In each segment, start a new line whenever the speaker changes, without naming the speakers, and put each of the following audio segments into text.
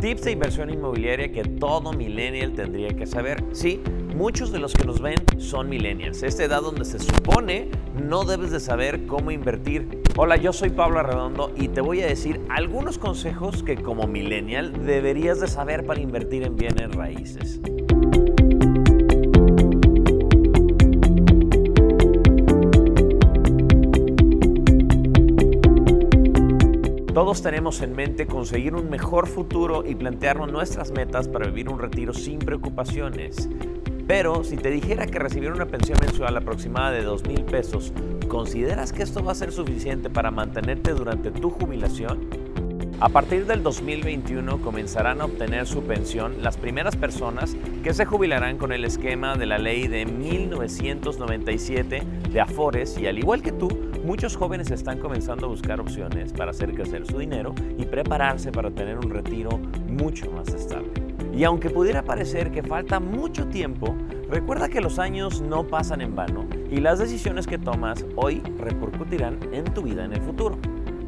Tips de inversión inmobiliaria que todo millennial tendría que saber. Sí, muchos de los que nos ven son millennials, esta edad donde se supone no debes de saber cómo invertir. Hola, yo soy Pablo Arredondo y te voy a decir algunos consejos que como millennial deberías de saber para invertir en bienes raíces. Todos tenemos en mente conseguir un mejor futuro y plantearnos nuestras metas para vivir un retiro sin preocupaciones. Pero si te dijera que recibir una pensión mensual aproximada de 2 mil pesos, ¿consideras que esto va a ser suficiente para mantenerte durante tu jubilación? A partir del 2021 comenzarán a obtener su pensión las primeras personas que se jubilarán con el esquema de la ley de 1997 de Afores y al igual que tú, Muchos jóvenes están comenzando a buscar opciones para hacer crecer su dinero y prepararse para tener un retiro mucho más estable. Y aunque pudiera parecer que falta mucho tiempo, recuerda que los años no pasan en vano y las decisiones que tomas hoy repercutirán en tu vida en el futuro.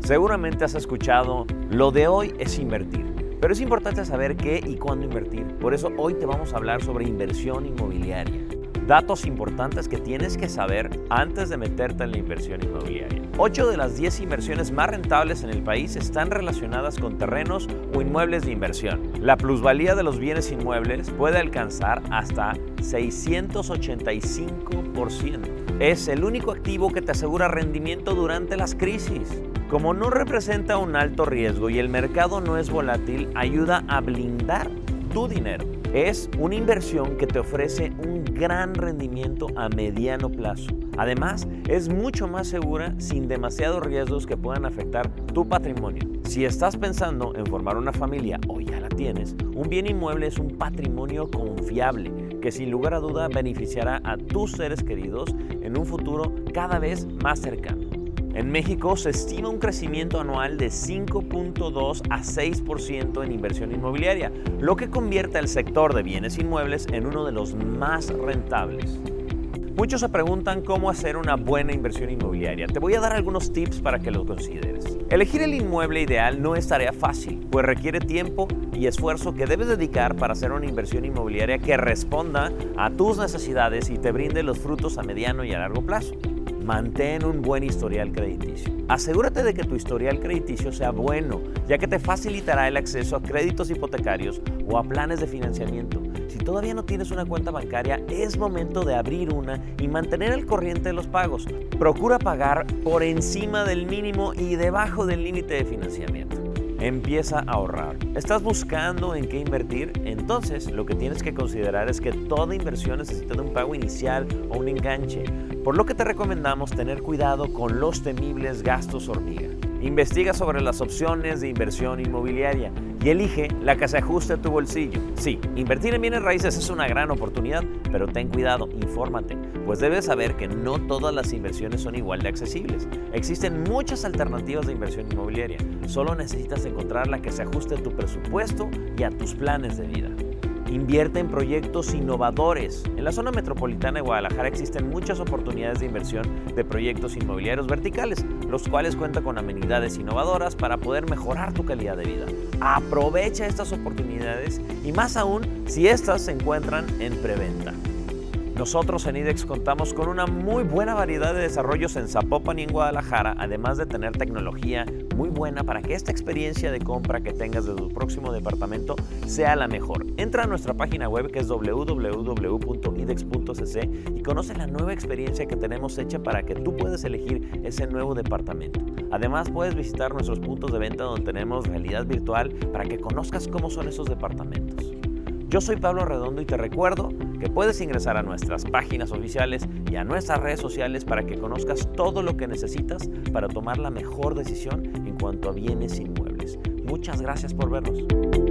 Seguramente has escuchado, lo de hoy es invertir, pero es importante saber qué y cuándo invertir. Por eso hoy te vamos a hablar sobre inversión inmobiliaria datos importantes que tienes que saber antes de meterte en la inversión inmobiliaria. 8 de las 10 inversiones más rentables en el país están relacionadas con terrenos o inmuebles de inversión. La plusvalía de los bienes inmuebles puede alcanzar hasta 685%. Es el único activo que te asegura rendimiento durante las crisis. Como no representa un alto riesgo y el mercado no es volátil, ayuda a blindar tu dinero. Es una inversión que te ofrece un gran rendimiento a mediano plazo. Además, es mucho más segura sin demasiados riesgos que puedan afectar tu patrimonio. Si estás pensando en formar una familia o ya la tienes, un bien inmueble es un patrimonio confiable que sin lugar a duda beneficiará a tus seres queridos en un futuro cada vez más cercano. En México se estima un crecimiento anual de 5.2 a 6% en inversión inmobiliaria, lo que convierte al sector de bienes inmuebles en uno de los más rentables. Muchos se preguntan cómo hacer una buena inversión inmobiliaria. Te voy a dar algunos tips para que lo consideres. Elegir el inmueble ideal no es tarea fácil, pues requiere tiempo y esfuerzo que debes dedicar para hacer una inversión inmobiliaria que responda a tus necesidades y te brinde los frutos a mediano y a largo plazo. Mantén un buen historial crediticio. Asegúrate de que tu historial crediticio sea bueno, ya que te facilitará el acceso a créditos hipotecarios o a planes de financiamiento. Si todavía no tienes una cuenta bancaria, es momento de abrir una y mantener el corriente de los pagos. Procura pagar por encima del mínimo y debajo del límite de financiamiento empieza a ahorrar. ¿Estás buscando en qué invertir? Entonces lo que tienes que considerar es que toda inversión necesita de un pago inicial o un enganche, por lo que te recomendamos tener cuidado con los temibles gastos hormiga. Investiga sobre las opciones de inversión inmobiliaria y elige la que se ajuste a tu bolsillo. Sí, invertir en bienes raíces es una gran oportunidad, pero ten cuidado, infórmate, pues debes saber que no todas las inversiones son igual de accesibles. Existen muchas alternativas de inversión inmobiliaria, solo necesitas encontrar la que se ajuste a tu presupuesto y a tus planes de vida. Invierte en proyectos innovadores. En la zona metropolitana de Guadalajara existen muchas oportunidades de inversión de proyectos inmobiliarios verticales, los cuales cuentan con amenidades innovadoras para poder mejorar tu calidad de vida. Aprovecha estas oportunidades y más aún si estas se encuentran en preventa. Nosotros en IDEX contamos con una muy buena variedad de desarrollos en Zapopan y en Guadalajara, además de tener tecnología muy buena para que esta experiencia de compra que tengas de tu próximo departamento sea la mejor. Entra a nuestra página web que es www.idex.cc y conoce la nueva experiencia que tenemos hecha para que tú puedas elegir ese nuevo departamento. Además puedes visitar nuestros puntos de venta donde tenemos realidad virtual para que conozcas cómo son esos departamentos. Yo soy Pablo Redondo y te recuerdo que puedes ingresar a nuestras páginas oficiales y a nuestras redes sociales para que conozcas todo lo que necesitas para tomar la mejor decisión en cuanto a bienes inmuebles. Muchas gracias por vernos.